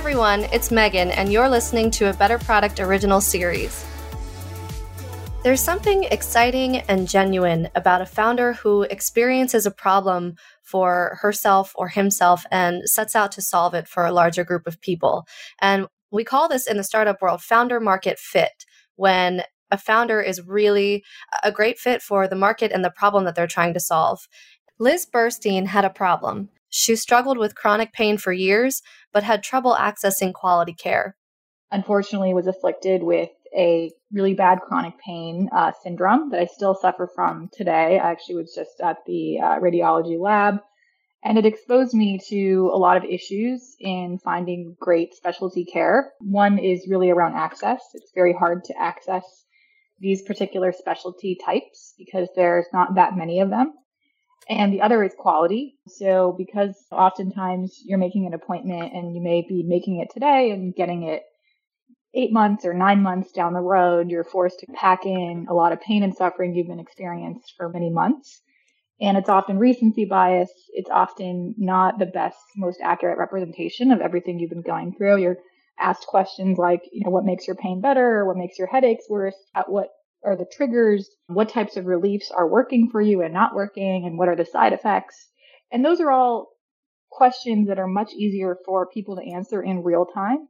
everyone, it's Megan, and you're listening to a Better Product original series. There's something exciting and genuine about a founder who experiences a problem for herself or himself and sets out to solve it for a larger group of people. And we call this in the startup world founder market fit when a founder is really a great fit for the market and the problem that they're trying to solve. Liz Burstein had a problem. She struggled with chronic pain for years, but had trouble accessing quality care. Unfortunately, was afflicted with a really bad chronic pain uh, syndrome that I still suffer from today. I actually was just at the uh, radiology lab, and it exposed me to a lot of issues in finding great specialty care. One is really around access. It's very hard to access these particular specialty types because there's not that many of them. And the other is quality. So, because oftentimes you're making an appointment and you may be making it today and getting it eight months or nine months down the road, you're forced to pack in a lot of pain and suffering you've been experienced for many months. And it's often recency bias. It's often not the best, most accurate representation of everything you've been going through. You're asked questions like, you know, what makes your pain better? What makes your headaches worse? At what are the triggers? What types of reliefs are working for you and not working? And what are the side effects? And those are all questions that are much easier for people to answer in real time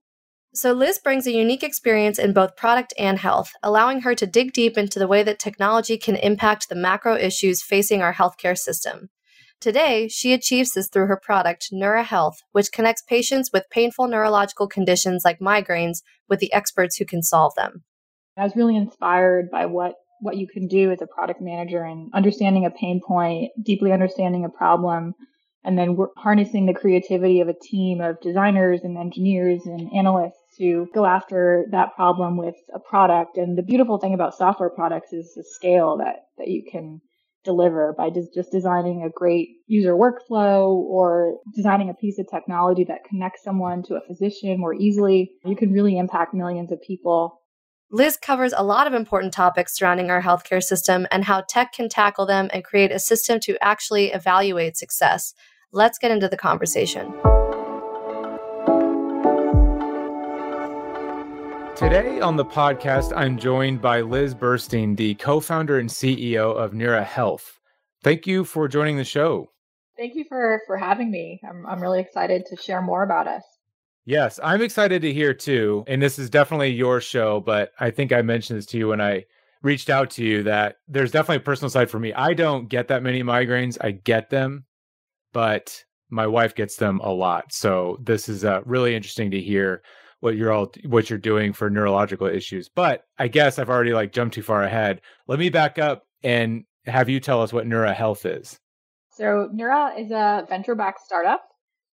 so, Liz brings a unique experience in both product and health, allowing her to dig deep into the way that technology can impact the macro issues facing our healthcare system. Today, she achieves this through her product, Neura Health, which connects patients with painful neurological conditions like migraines with the experts who can solve them. I was really inspired by what, what you can do as a product manager and understanding a pain point, deeply understanding a problem, and then harnessing the creativity of a team of designers and engineers and analysts to go after that problem with a product. And the beautiful thing about software products is the scale that, that you can deliver by just, just designing a great user workflow or designing a piece of technology that connects someone to a physician more easily. You can really impact millions of people. Liz covers a lot of important topics surrounding our healthcare system and how tech can tackle them and create a system to actually evaluate success. Let's get into the conversation. Today on the podcast, I'm joined by Liz Burstein, the co founder and CEO of Neura Health. Thank you for joining the show. Thank you for, for having me. I'm, I'm really excited to share more about us. Yes, I'm excited to hear too. And this is definitely your show, but I think I mentioned this to you when I reached out to you that there's definitely a personal side for me. I don't get that many migraines. I get them, but my wife gets them a lot. So this is uh, really interesting to hear what you're all what you're doing for neurological issues. But I guess I've already like jumped too far ahead. Let me back up and have you tell us what Neura Health is. So Neura is a venture-backed startup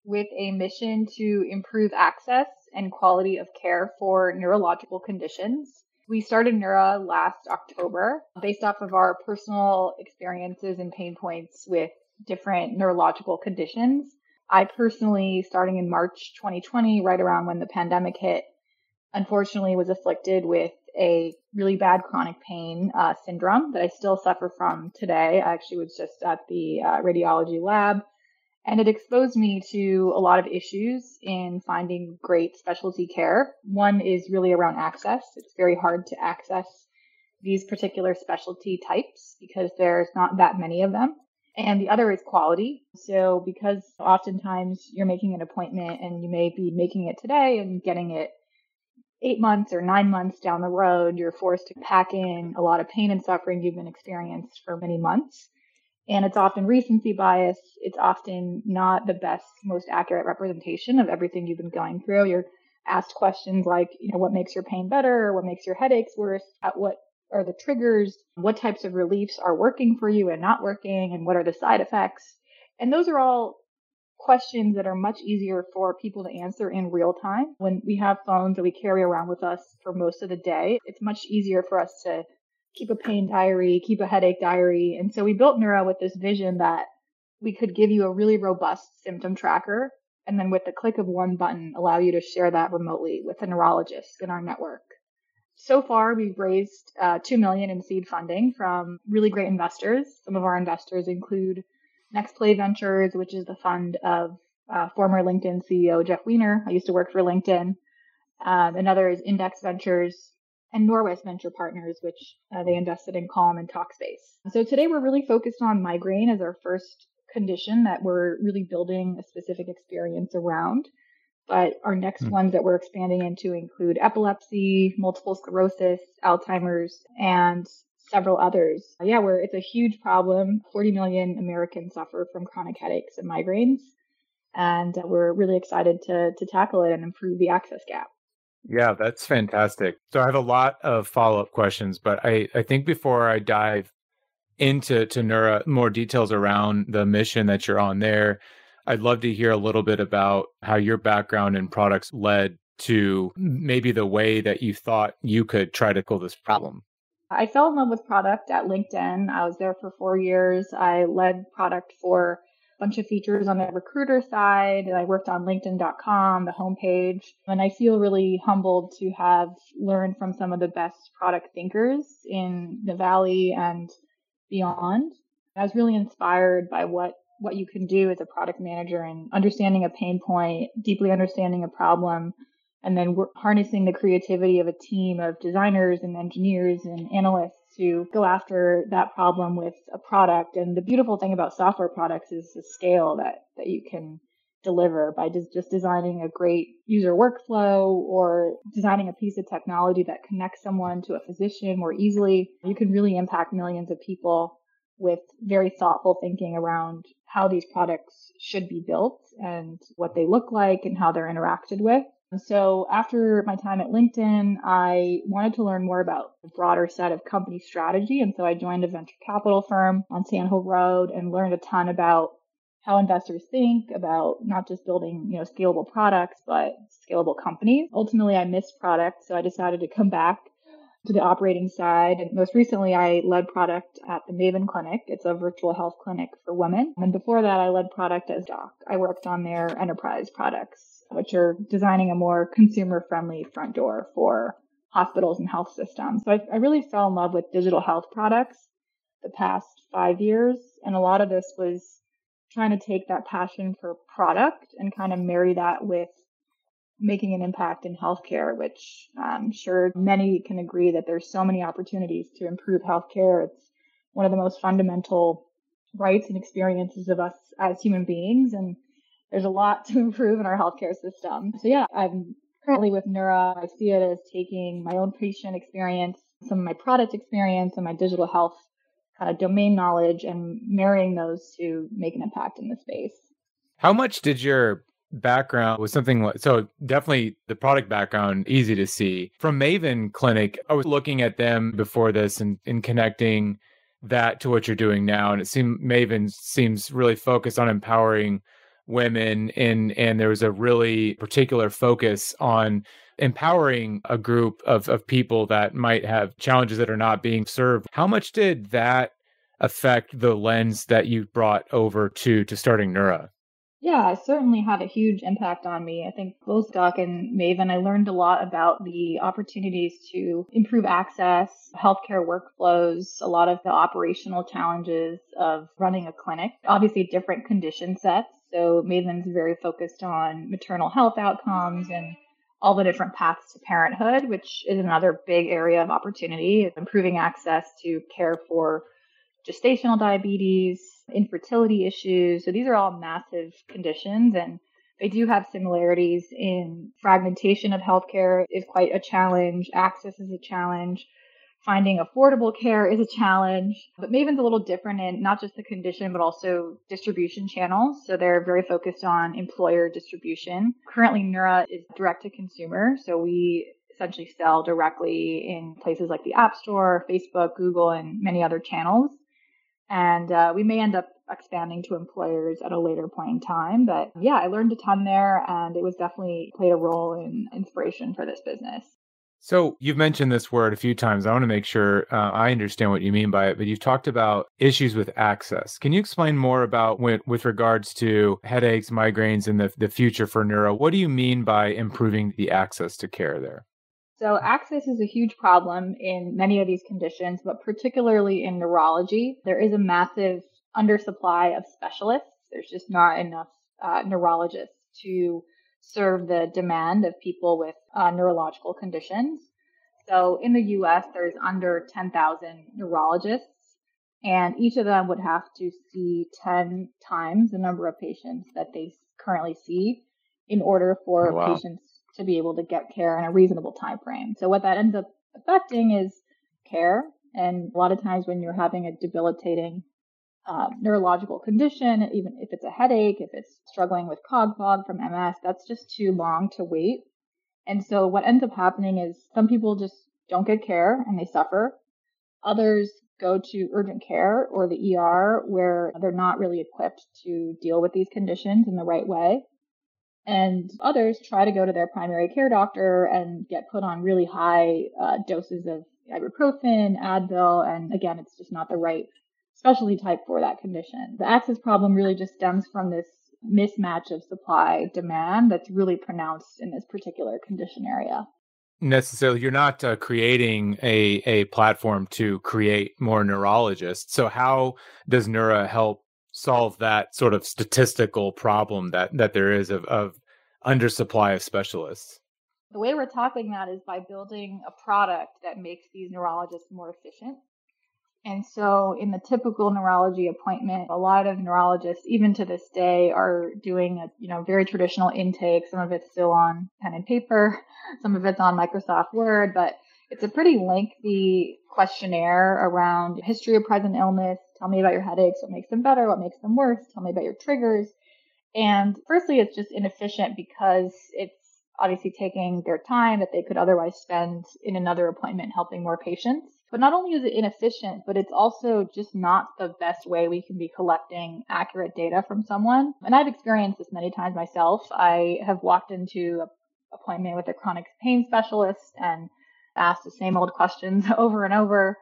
with a mission to improve access and quality of care for neurological conditions. We started Neura last October based off of our personal experiences and pain points with different neurological conditions. I personally, starting in March 2020, right around when the pandemic hit, unfortunately was afflicted with a really bad chronic pain uh, syndrome that I still suffer from today. I actually was just at the uh, radiology lab, and it exposed me to a lot of issues in finding great specialty care. One is really around access. It's very hard to access these particular specialty types because there's not that many of them. And the other is quality. So because oftentimes you're making an appointment and you may be making it today and getting it eight months or nine months down the road, you're forced to pack in a lot of pain and suffering you've been experienced for many months. And it's often recency bias. It's often not the best, most accurate representation of everything you've been going through. You're asked questions like, you know, what makes your pain better? What makes your headaches worse? At what are the triggers? What types of reliefs are working for you and not working? And what are the side effects? And those are all questions that are much easier for people to answer in real time. When we have phones that we carry around with us for most of the day, it's much easier for us to keep a pain diary, keep a headache diary. And so we built Neura with this vision that we could give you a really robust symptom tracker and then with the click of one button allow you to share that remotely with a neurologist in our network so far we've raised uh, 2 million in seed funding from really great investors some of our investors include next play ventures which is the fund of uh, former LinkedIn CEO Jeff Weiner. I used to work for LinkedIn. Um, another is Index Ventures and Norwest Venture Partners, which uh, they invested in Calm and Talkspace. So today we're really focused on migraine as our first condition that we're really building a specific experience around. But our next mm. ones that we're expanding into include epilepsy, multiple sclerosis, Alzheimer's, and several others. Yeah, where it's a huge problem. 40 million Americans suffer from chronic headaches and migraines. And we're really excited to, to tackle it and improve the access gap. Yeah, that's fantastic. So I have a lot of follow up questions, but I, I think before I dive into to Neura, more details around the mission that you're on there, I'd love to hear a little bit about how your background in products led to maybe the way that you thought you could try to tackle this problem. I fell in love with product at LinkedIn. I was there for four years. I led product for bunch of features on the recruiter side. I worked on LinkedIn.com, the homepage, and I feel really humbled to have learned from some of the best product thinkers in the Valley and beyond. I was really inspired by what what you can do as a product manager and understanding a pain point, deeply understanding a problem, and then harnessing the creativity of a team of designers and engineers and analysts to go after that problem with a product. And the beautiful thing about software products is the scale that, that you can deliver by just, just designing a great user workflow or designing a piece of technology that connects someone to a physician more easily. You can really impact millions of people with very thoughtful thinking around how these products should be built and what they look like and how they're interacted with. So after my time at LinkedIn, I wanted to learn more about the broader set of company strategy. And so I joined a venture capital firm on Sand Hill Road and learned a ton about how investors think about not just building, you know, scalable products, but scalable companies. Ultimately, I missed product. So I decided to come back to the operating side. And most recently, I led product at the Maven Clinic. It's a virtual health clinic for women. And before that, I led product at Zocdoc. I worked on their enterprise products which are designing a more consumer friendly front door for hospitals and health systems. So I, I, really fell in love with digital health products the past five years. And a lot of this was trying to take that passion for product and kind of marry that with making an impact in healthcare, which I'm sure many can agree that there's so many opportunities to improve healthcare. It's one of the most fundamental rights and experiences of us as human beings. And there's a lot to improve in our healthcare system. So yeah, I'm currently with Neura. I see it as taking my own patient experience, some of my product experience, and my digital health kind of domain knowledge and marrying those to make an impact in the space. How much did your background was something like so definitely the product background easy to see from maven clinic i was looking at them before this and, and connecting that to what you're doing now and it seemed maven seems really focused on empowering women and and there was a really particular focus on empowering a group of, of people that might have challenges that are not being served how much did that affect the lens that you brought over to to starting neura yeah, it certainly had a huge impact on me. I think both Doc and Maven, I learned a lot about the opportunities to improve access, healthcare workflows, a lot of the operational challenges of running a clinic. Obviously, different condition sets so Maven's very focused on maternal health outcomes and all the different paths to parenthood, which is another big area of opportunity, improving access to care for gestational diabetes, infertility issues. So these are all massive conditions and they do have similarities in fragmentation of healthcare is quite a challenge, access is a challenge, finding affordable care is a challenge. But Maven's a little different in not just the condition, but also distribution channels. So they're very focused on employer distribution. Currently, Neura is direct to consumer. So we essentially sell directly in places like the App Store, Facebook, Google, and many other channels. And uh, we may end up expanding to employers at a later point in time. But yeah, I learned a ton there, and it was definitely played a role in inspiration for this business. So you've mentioned this word a few times. I want to make sure uh, I understand what you mean by it. But you've talked about issues with access. Can you explain more about with, with regards to headaches, migraines, and the the future for Neura? What do you mean by improving the access to care there? So access is a huge problem in many of these conditions, but particularly in neurology, there is a massive undersupply of specialists. There's just not enough uh, neurologists to serve the demand of people with uh, neurological conditions. So in the US, there's under 10,000 neurologists, and each of them would have to see 10 times the number of patients that they currently see in order for oh, wow. patients to be able to get care in a reasonable time frame. So what that ends up affecting is care. And a lot of times when you're having a debilitating uh, neurological condition, even if it's a headache, if it's struggling with cog fog from MS, that's just too long to wait. And so what ends up happening is some people just don't get care and they suffer. Others go to urgent care or the ER where they're not really equipped to deal with these conditions in the right way. And others try to go to their primary care doctor and get put on really high uh, doses of ibuprofen, Advil, and again, it's just not the right specialty type for that condition. The access problem really just stems from this mismatch of supply demand that's really pronounced in this particular condition area. Necessarily you're not uh, creating a a platform to create more neurologists. So how does neura help solve that sort of statistical problem that that there is of of undersupply of specialists? The way we're tackling that is by building a product that makes these neurologists more efficient and so, in the typical neurology appointment, a lot of neurologists, even to this day, are doing a you know very traditional intake. Some of it's still on pen and paper, some of it's on Microsoft Word, but it's a pretty lengthy questionnaire around history of present illness. Tell me about your headaches. What makes them better? What makes them worse? Tell me about your triggers. And firstly, it's just inefficient because it's obviously taking their time that they could otherwise spend in another appointment helping more patients. But not only is it inefficient, but it's also just not the best way we can be collecting accurate data from someone. And I've experienced this many times myself. I have walked into an appointment with a chronic pain specialist and asked the same old questions over and over.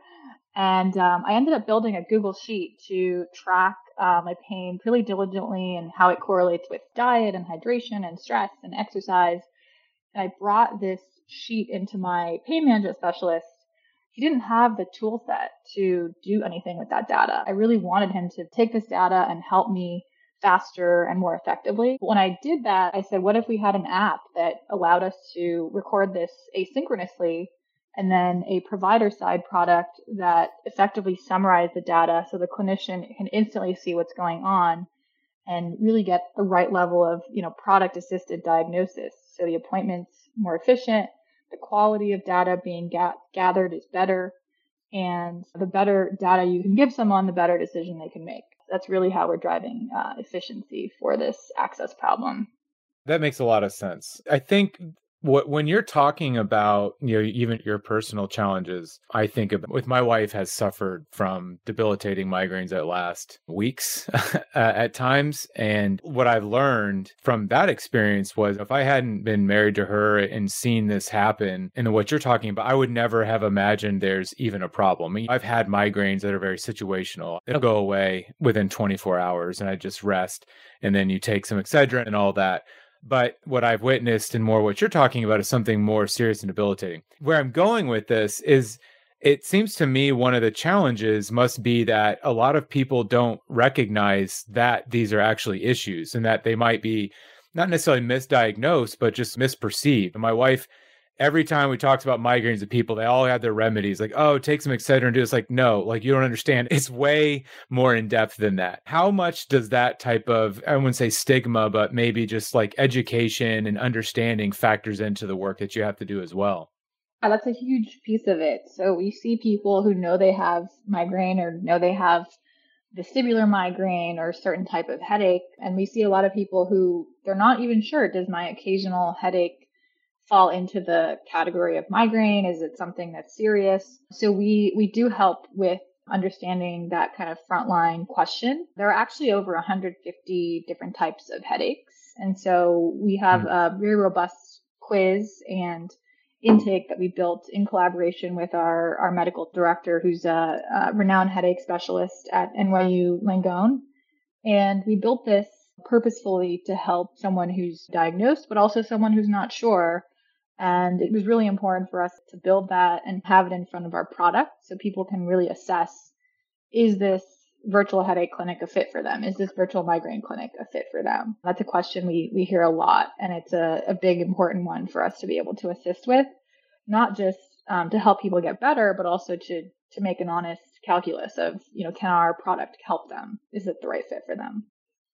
And um, I ended up building a Google Sheet to track uh, my pain really diligently and how it correlates with diet and hydration and stress and exercise. And I brought this sheet into my pain management specialist he didn't have the tool set to do anything with that data. I really wanted him to take this data and help me faster and more effectively. When I did that, I said, what if we had an app that allowed us to record this asynchronously and then a provider side product that effectively summarized the data so the clinician can instantly see what's going on and really get the right level of, you know, product assisted diagnosis. So the appointment's more efficient the quality of data being ga- gathered is better. And the better data you can give someone, the better decision they can make. That's really how we're driving uh, efficiency for this access problem. That makes a lot of sense. I think what when you're talking about you know even your personal challenges i think of with my wife has suffered from debilitating migraines that last weeks at times. And what i've learned from that experience was if i hadn't been married to her and seen this happen and what you're talking about i would never have imagined there's even a problem. I mean, i've had migraines that are very situational. It'll go away within 24 hours and i just rest. And then you take some excedrin and all that but what I've witnessed and more what you're talking about is something more serious and debilitating. Where I'm going with this is it seems to me one of the challenges must be that a lot of people don't recognize that these are actually issues and that they might be not necessarily misdiagnosed, but just misperceived. My wife every time we talked about migraines to people, they all had their remedies like, oh, take some Excedrin and do this. Like, no, like you don't understand. It's way more in depth than that. How much does that type of, I wouldn't say stigma, but maybe just like education and understanding factors into the work that you have to do as well? Yeah, that's a huge piece of it. So we see people who know they have migraine or know they have vestibular migraine or certain type of headache. And we see a lot of people who they're not even sure, does my occasional headache fall into the category of migraine? Is it something that's serious? So we, we do help with understanding that kind of frontline question. There are actually over 150 different types of headaches. And so we have mm. a very robust quiz and intake that we built in collaboration with our, our medical director, who's a, a renowned headache specialist at NYU Langone. And we built this purposefully to help someone who's diagnosed, but also someone who's not sure and it was really important for us to build that and have it in front of our product so people can really assess is this virtual headache clinic a fit for them? Is this virtual migraine clinic a fit for them? That's a question we, we hear a lot, and it's a, a big, important one for us to be able to assist with, not just um, to help people get better, but also to to make an honest calculus of, you know, can our product help them? Is it the right fit for them?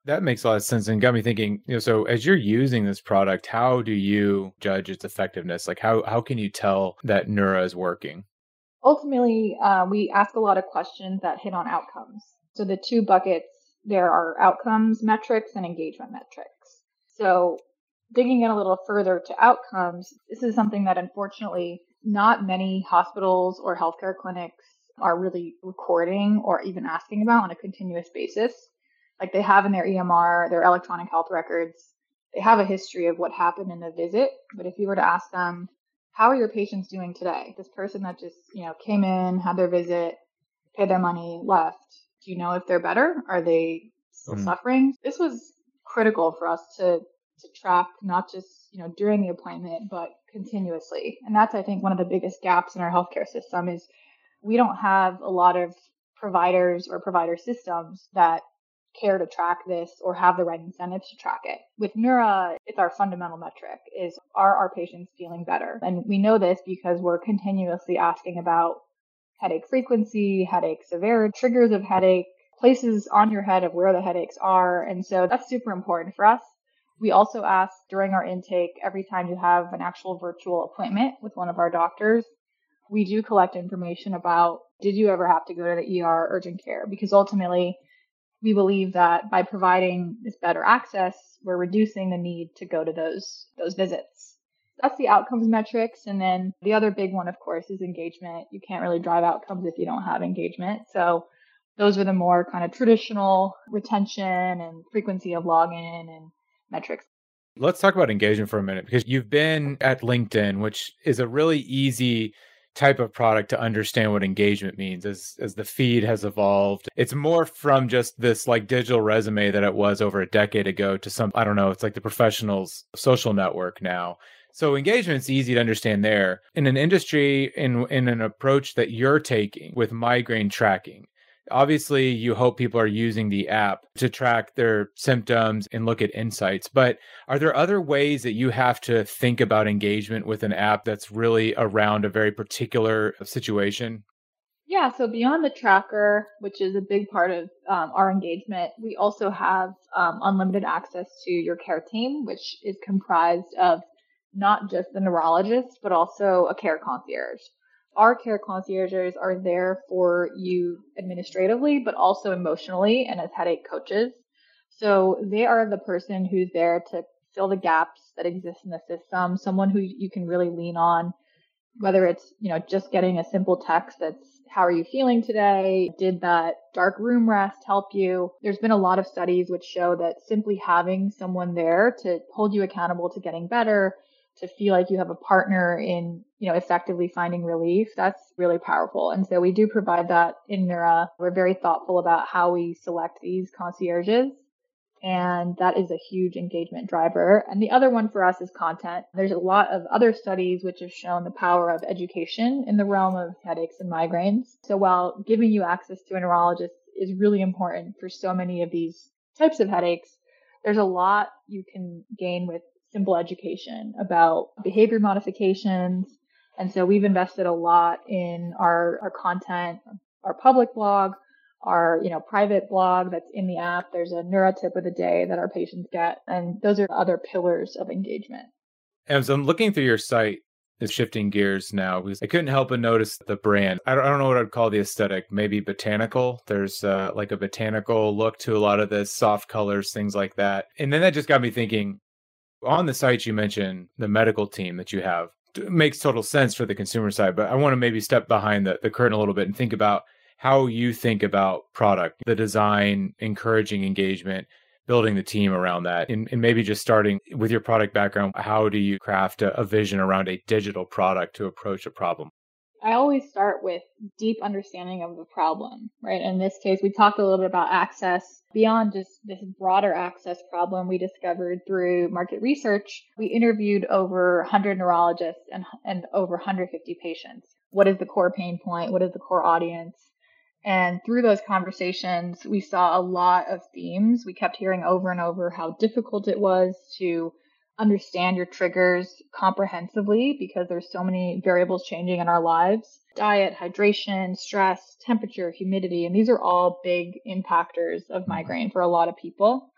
That makes a lot of sense and got me thinking, you know, so as you're using this product, how do you judge its effectiveness? Like how how can you tell that Neura is working? Ultimately, uh, we ask a lot of questions that hit on outcomes. So the two buckets, there are outcomes metrics and engagement metrics. So digging in a little further to outcomes, this is something that unfortunately not many hospitals or healthcare clinics are really recording or even asking about on a continuous basis. Like they have in their EMR, their electronic health records, they have a history of what happened in the visit. But if you were to ask them, how are your patients doing today? This person that just, you know, came in, had their visit, paid their money, left. Do you know if they're better? Are they still mm-hmm. suffering? This was critical for us to to track not just, you know, during the appointment, but continuously. And that's I think one of the biggest gaps in our healthcare system is we don't have a lot of providers or provider systems that care to track this or have the right incentives to track it. With Neura, it's our fundamental metric is are our patients feeling better? And we know this because we're continuously asking about headache frequency, headache severity, triggers of headache, places on your head of where the headaches are. And so that's super important for us. We also ask during our intake every time you have an actual virtual appointment with one of our doctors we do collect information about did you ever have to go to the ER urgent care? Because ultimately, we believe that by providing this better access, we're reducing the need to go to those those visits. That's the outcomes metrics. And then the other big one, of course, is engagement. You can't really drive outcomes if you don't have engagement. So those are the more kind of traditional retention and frequency of login and metrics. Let's talk about engagement for a minute because you've been at LinkedIn, which is a really easy type of product to understand what engagement means as as the feed has evolved. It's more from just this like digital resume that it was over a decade ago to some i don't know it's like the professionals social network now. So engagement's easy to understand there. In an industry in in an approach that you're taking with migraine tracking Obviously, you hope people are using the app to track their symptoms and look at insights, but are there other ways that you have to think about engagement with an app that's really around a very particular situation? Yeah, so beyond the tracker, which is a big part of um, our engagement, we also have um, unlimited access to your care team, which is comprised of not just the neurologist, but also a care concierge our care concierges are there for you administratively, but also emotionally and as headache coaches. So they are the person who's there to fill the gaps that exist in the system, someone who you can really lean on, whether it's, you know, just getting a simple text that's how are you feeling today? Did that dark room rest help you? There's been a lot of studies which show that simply having someone there to hold you accountable to getting better to feel like you have a partner in, you know, effectively finding relief, that's really powerful. And so we do provide that in Neura. We're very thoughtful about how we select these concierges. And that is a huge engagement driver. And the other one for us is content. There's a lot of other studies which have shown the power of education in the realm of headaches and migraines. So while giving you access to a neurologist is really important for so many of these types of headaches, there's a lot you can gain with simple education about behavior modifications. And so we've invested a lot in our, our content, our public blog, our, you know, private blog that's in the app. There's a Neura tip of the day that our patients get. And those are other pillars of engagement. And so I'm looking through your site, is shifting gears now because I couldn't help but notice the brand. I don't, I don't know what I'd call the aesthetic. Maybe botanical. There's uh, like a botanical look to a lot of this, soft colors, things like that. And then that just got me thinking on the site you mentioned the medical team that you have it makes total sense for the consumer side but i want to maybe step behind the, the curtain a little bit and think about how you think about product the design encouraging engagement building the team around that and, and maybe just starting with your product background how do you craft a, a vision around a digital product to approach a problem I always start with deep understanding of the problem, right? In this case, we talked a little bit about access. Beyond just this broader access problem we discovered through market research, we interviewed over 100 neurologists and, and over 150 patients. What is the core pain point? What is the core audience? And through those conversations, we saw a lot of themes. We kept hearing over and over how difficult it was to understand your triggers comprehensively because there's so many variables changing in our lives diet, hydration, stress, temperature, humidity, and these are all big impactors of mm-hmm. migraine for a lot of people.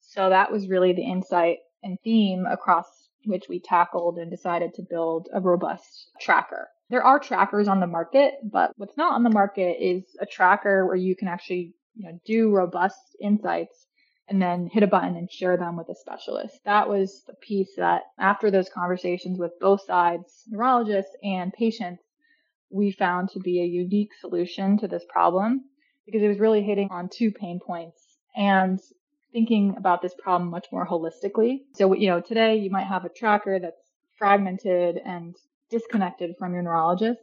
So that was really the insight and theme across which we tackled and decided to build a robust tracker. There are trackers on the market, but what's not on the market is a tracker where you can actually you know, do robust insights and then hit a button and share them with a specialist. That was the piece that after those conversations with both sides, neurologists and patients, we found to be a unique solution to this problem because it was really hitting on two pain points and thinking about this problem much more holistically. So, you know, today you might have a tracker that's fragmented and disconnected from your neurologist.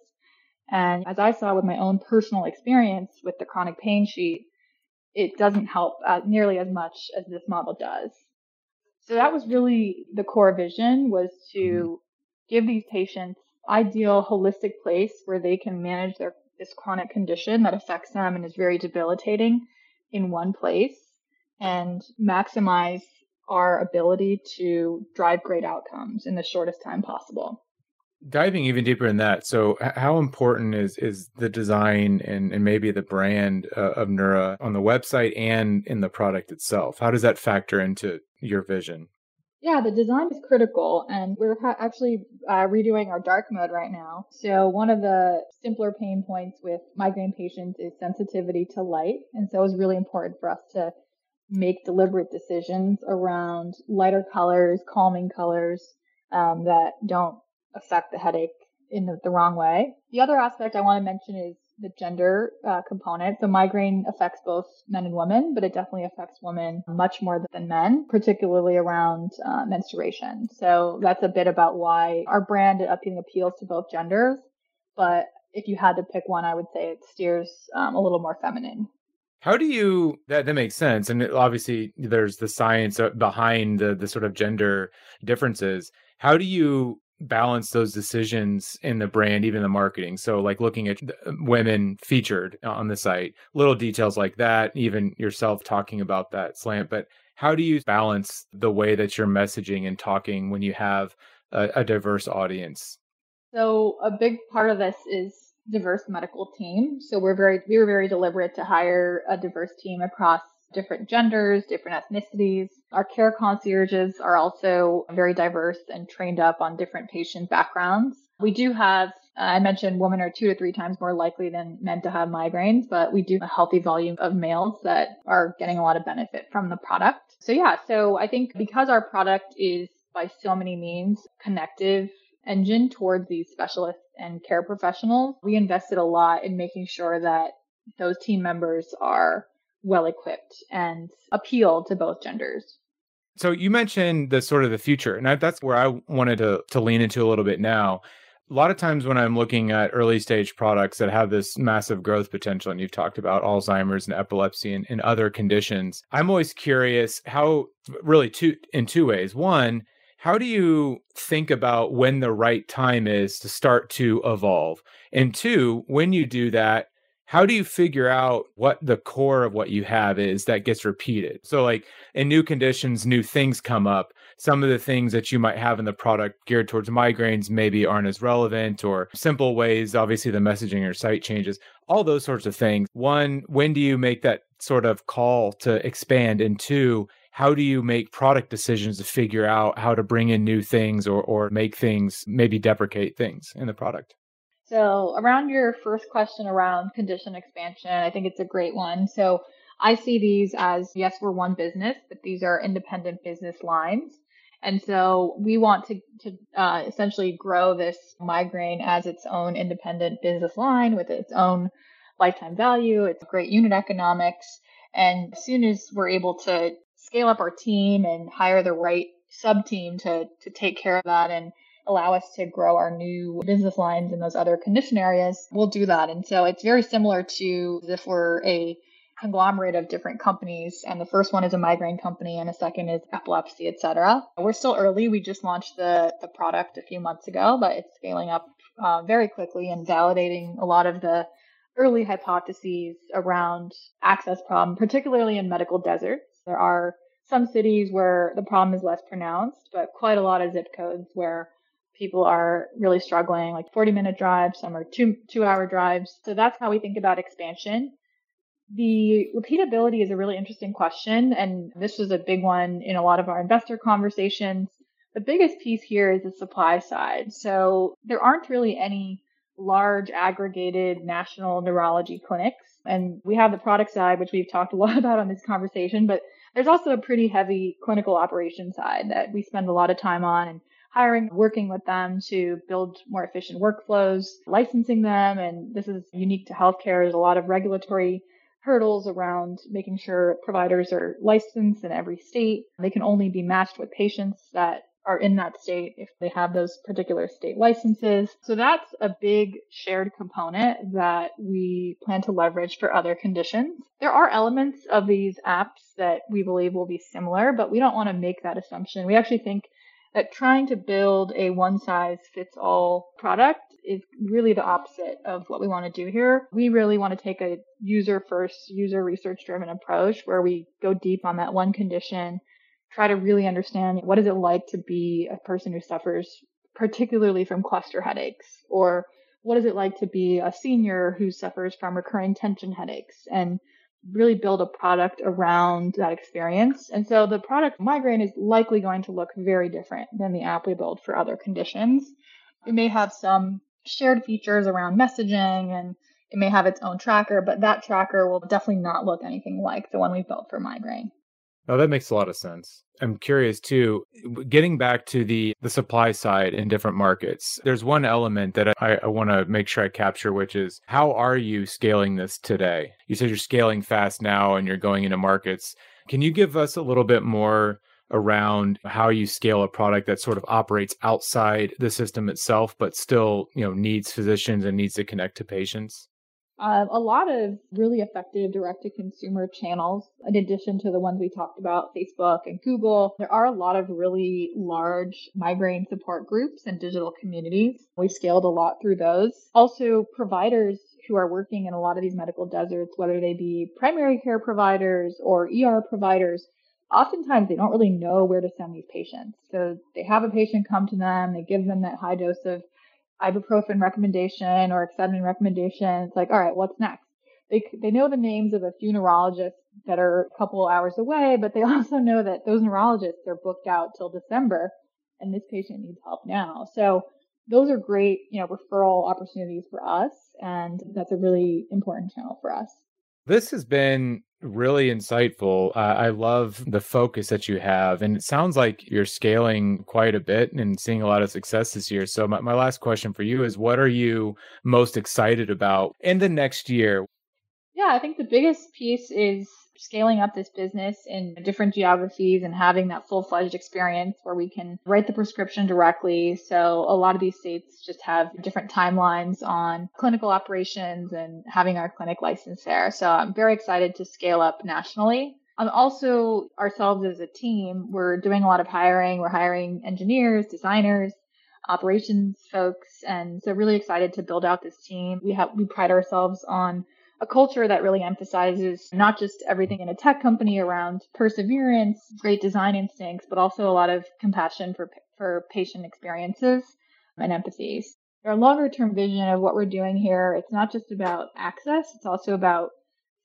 And as I saw with my own personal experience with the chronic pain sheet, it doesn't help uh, nearly as much as this model does. So that was really the core vision was to mm-hmm. give these patients ideal holistic place where they can manage their this chronic condition that affects them and is very debilitating in one place and maximize our ability to drive great outcomes in the shortest time possible diving even deeper in that so how important is is the design and, and maybe the brand uh, of neura on the website and in the product itself? How does that factor into your vision? Yeah the design is critical and we're ha- actually uh, redoing our dark mode right now. So one of the simpler pain points with migraine patients is sensitivity to light and so it was really important for us to make deliberate decisions around lighter colors calming colors um, that don't affect the headache in the, the wrong way. The other aspect I want to mention is the gender uh, component. So migraine affects both men and women, but it definitely affects women much more than men, particularly around uh, menstruation. So that's a bit about why our brand think appeals to both genders. But if you had to pick one, I would say it steers um, a little more feminine. How do you that that makes sense? And obviously, there's the science uh, behind the the sort of gender differences. How do you balance those decisions in the brand, even the marketing. So, like looking at uh, women featured on the site, little details like that, even yourself talking about that slant. But how do you balance the way that you're messaging and talking when you have a, a diverse audience? So, a big part of this is diverse medical team. So we're very we were very deliberate to hire a diverse team across different genders, different ethnicities. Our care concierges are also very diverse and trained up on different patient backgrounds. We do have, uh, I mentioned women are two to three times more likely than men to have migraines, but we do a healthy volume of males that are getting a lot of benefit from the product. So yeah, so I think because our product is by so many means connective engine towards these specialists and care professionals, we invested a lot in making sure that those team members are well equipped and appeal to both genders. So you mentioned the sort of the future, and that's where I wanted to to lean into a little bit now. A lot of times when I'm looking at early stage products that have this massive growth potential, and you've talked about Alzheimer's and epilepsy and, and other conditions, I'm always curious how really two in two ways. One, how do you think about when the right time is to start to evolve? And two, when you do that, how do you figure out what the core of what you have is that gets repeated? So, like in new conditions, new things come up. Some of the things that you might have in the product geared towards migraines maybe aren't as relevant, or simple ways, obviously, the messaging your site changes, all those sorts of things. One, when do you make that sort of call to expand? And two, how do you make product decisions to figure out how to bring in new things or, or make things, maybe deprecate things in the product? So, around your first question around condition expansion, I think it's a great one. So, I see these as yes, we're one business, but these are independent business lines. And so we want to, to uh, essentially grow this migraine as its own independent business line with its own lifetime value, its great unit economics. And as soon as we're able to scale up our team and hire the right sub team to, to take care of that and allow us to grow our new business lines in those other condition areas, we'll do that. And so it's very similar to if we're a conglomerate of different companies and the first one is a migraine company and a second is epilepsy etc we're still early we just launched the, the product a few months ago but it's scaling up uh, very quickly and validating a lot of the early hypotheses around access problem, particularly in medical deserts. There are some cities where the problem is less pronounced, but quite a lot of zip codes where people are really struggling, like 40 minute drives, some are two, two hour drives. So that's how we think about expansion. The repeatability is a really interesting question. And this was a big one in a lot of our investor conversations. The biggest piece here is the supply side. So there aren't really any large aggregated national neurology clinics. And we have the product side, which we've talked a lot about on this conversation, but there's also a pretty heavy clinical operation side that we spend a lot of time on and hiring, working with them to build more efficient workflows, licensing them. And this is unique to healthcare. There's a lot of regulatory hurdles around making sure providers are licensed in every state. They can only be matched with patients that are in that state if they have those particular state licenses. So that's a big shared component that we plan to leverage for other conditions. There are elements of these apps that we believe will be similar, but we don't want to make that assumption. We actually think that trying to build a one size fits all product is really the opposite of what we want to do here. We really want to take a user first, user research driven approach where we go deep on that one condition try to really understand what is it like to be a person who suffers particularly from cluster headaches or what is it like to be a senior who suffers from recurring tension headaches and really build a product around that experience. And so the product migraine is likely going to look very different than the app we build for other conditions. It may have some shared features around messaging and it may have its own tracker, but that tracker will definitely not look anything like the one we built for migraine. Oh, that makes a lot of sense. I'm curious too, getting back to the the supply side in different markets. There's one element that I, I want to make sure I capture, which is how are you scaling this today? You said you're scaling fast now and you're going into markets. Can you give us a little bit more around how you scale a product that sort of operates outside the system itself, but still, you know, needs physicians and needs to connect to patients? Um, a lot of really effective direct to consumer channels, in addition to the ones we talked about, Facebook and Google. There are a lot of really large migraine support groups and digital communities. We've scaled a lot through those. Also, providers who are working in a lot of these medical deserts, whether they be primary care providers or ER providers, oftentimes they don't really know where to send these patients. So they have a patient come to them, they give them that high dose of ibuprofen recommendation or Excedrin recommendation. It's like, all right, what's next? They, they know the names of a few neurologists that are a couple hours away, but they also know that those neurologists are booked out till December and this patient needs help now. So those are great, you know, referral opportunities for us. And that's a really important channel for us. This has been really insightful. Uh, I love the focus that you have, and it sounds like you're scaling quite a bit and seeing a lot of success this year. So, my, my last question for you is what are you most excited about in the next year? Yeah, I think the biggest piece is scaling up this business in different geographies and having that full fledged experience where we can write the prescription directly. So a lot of these states just have different timelines on clinical operations and having our clinic license there. So I'm very excited to scale up nationally. I'm also ourselves as a team, we're doing a lot of hiring. We're hiring engineers, designers, operations folks, and so really excited to build out this team. We have we pride ourselves on a culture that really emphasizes not just everything in a tech company around perseverance, great design instincts, but also a lot of compassion for, for patient experiences and empathies. Our longer term vision of what we're doing here, it's not just about access, it's also about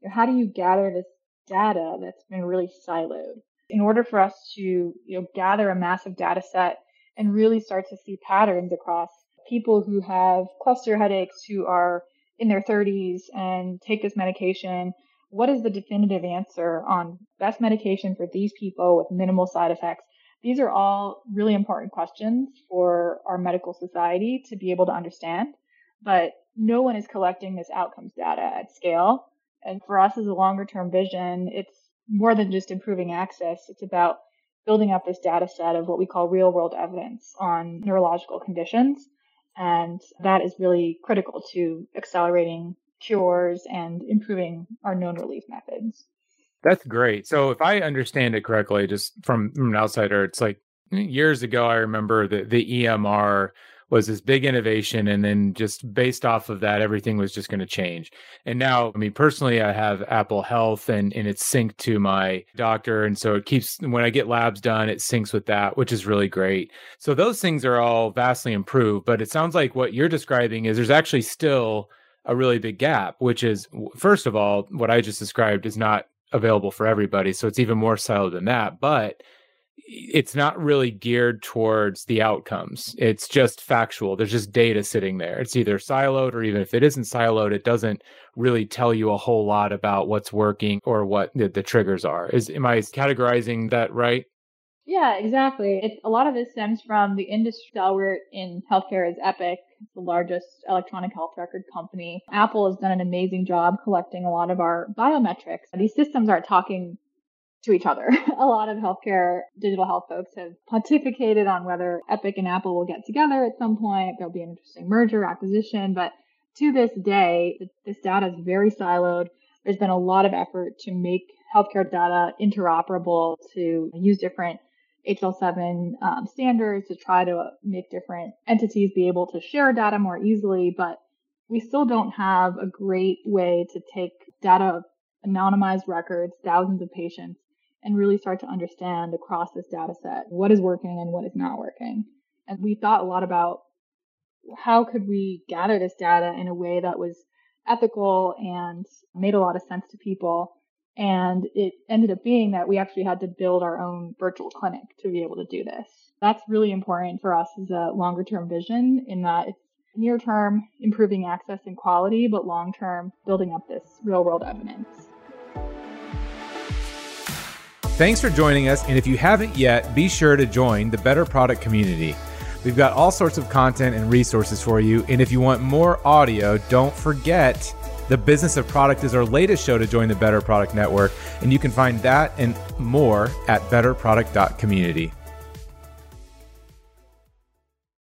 you know, how do you gather this data that's been really siloed. In order for us to you know, gather a massive data set and really start to see patterns across people who have cluster headaches, who are in their 30s and take this medication, what is the definitive answer on best medication for these people with minimal side effects? These are all really important questions for our medical society to be able to understand, but no one is collecting this outcomes data at scale. And for us as a longer term vision, it's more than just improving access. It's about building up this data set of what we call real world evidence on neurological conditions and that is really critical to accelerating cures and improving our known relief methods. That's great. So if I understand it correctly, just from, from an outsider, it's like years ago, I remember that the EMR was this big innovation and then just based off of that everything was just going to change. And now i mean personally i have apple health and and it's synced to my doctor and so it keeps when i get labs done it syncs with that which is really great. So those things are all vastly improved but it sounds like what you're describing is there's actually still a really big gap which is first of all what i just described is not available for everybody so it's even more siloed than that but it's not really geared towards the outcomes. It's just factual. There's just data sitting there. It's either siloed or even if it isn't siloed, it doesn't really tell you a whole lot about what's working or what the, the triggers are. Is am I categorizing that right? Yeah, exactly. A lot of this stems from the industry stalwart in healthcare is Epic, the largest electronic health record company. Apple has done an amazing job collecting a lot of our biometrics. These systems aren't talking to each other. a lot of healthcare digital health folks have pontificated on whether Epic and Apple will get together at some point. There'll be an interesting merger, acquisition, but to this day, this data is very siloed. There's been a lot of effort to make healthcare data interoperable, to use different HL7 um, standards to try to make different entities be able to share data more easily, but we still don't have a great way to take data anonymized records, thousands of patients, and really start to understand across this data set what is working and what is not working. And we thought a lot about how could we gather this data in a way that was ethical and made a lot of sense to people. And it ended up being that we actually had to build our own virtual clinic to be able to do this. That's really important for us as a longer term vision in that it's near term improving access and quality, but long term building up this real world evidence. Thanks for joining us. And if you haven't yet, be sure to join the Better Product community. We've got all sorts of content and resources for you. And if you want more audio, don't forget the Business of Product is our latest show to join the Better Product Network. And you can find that and more at betterproduct.community.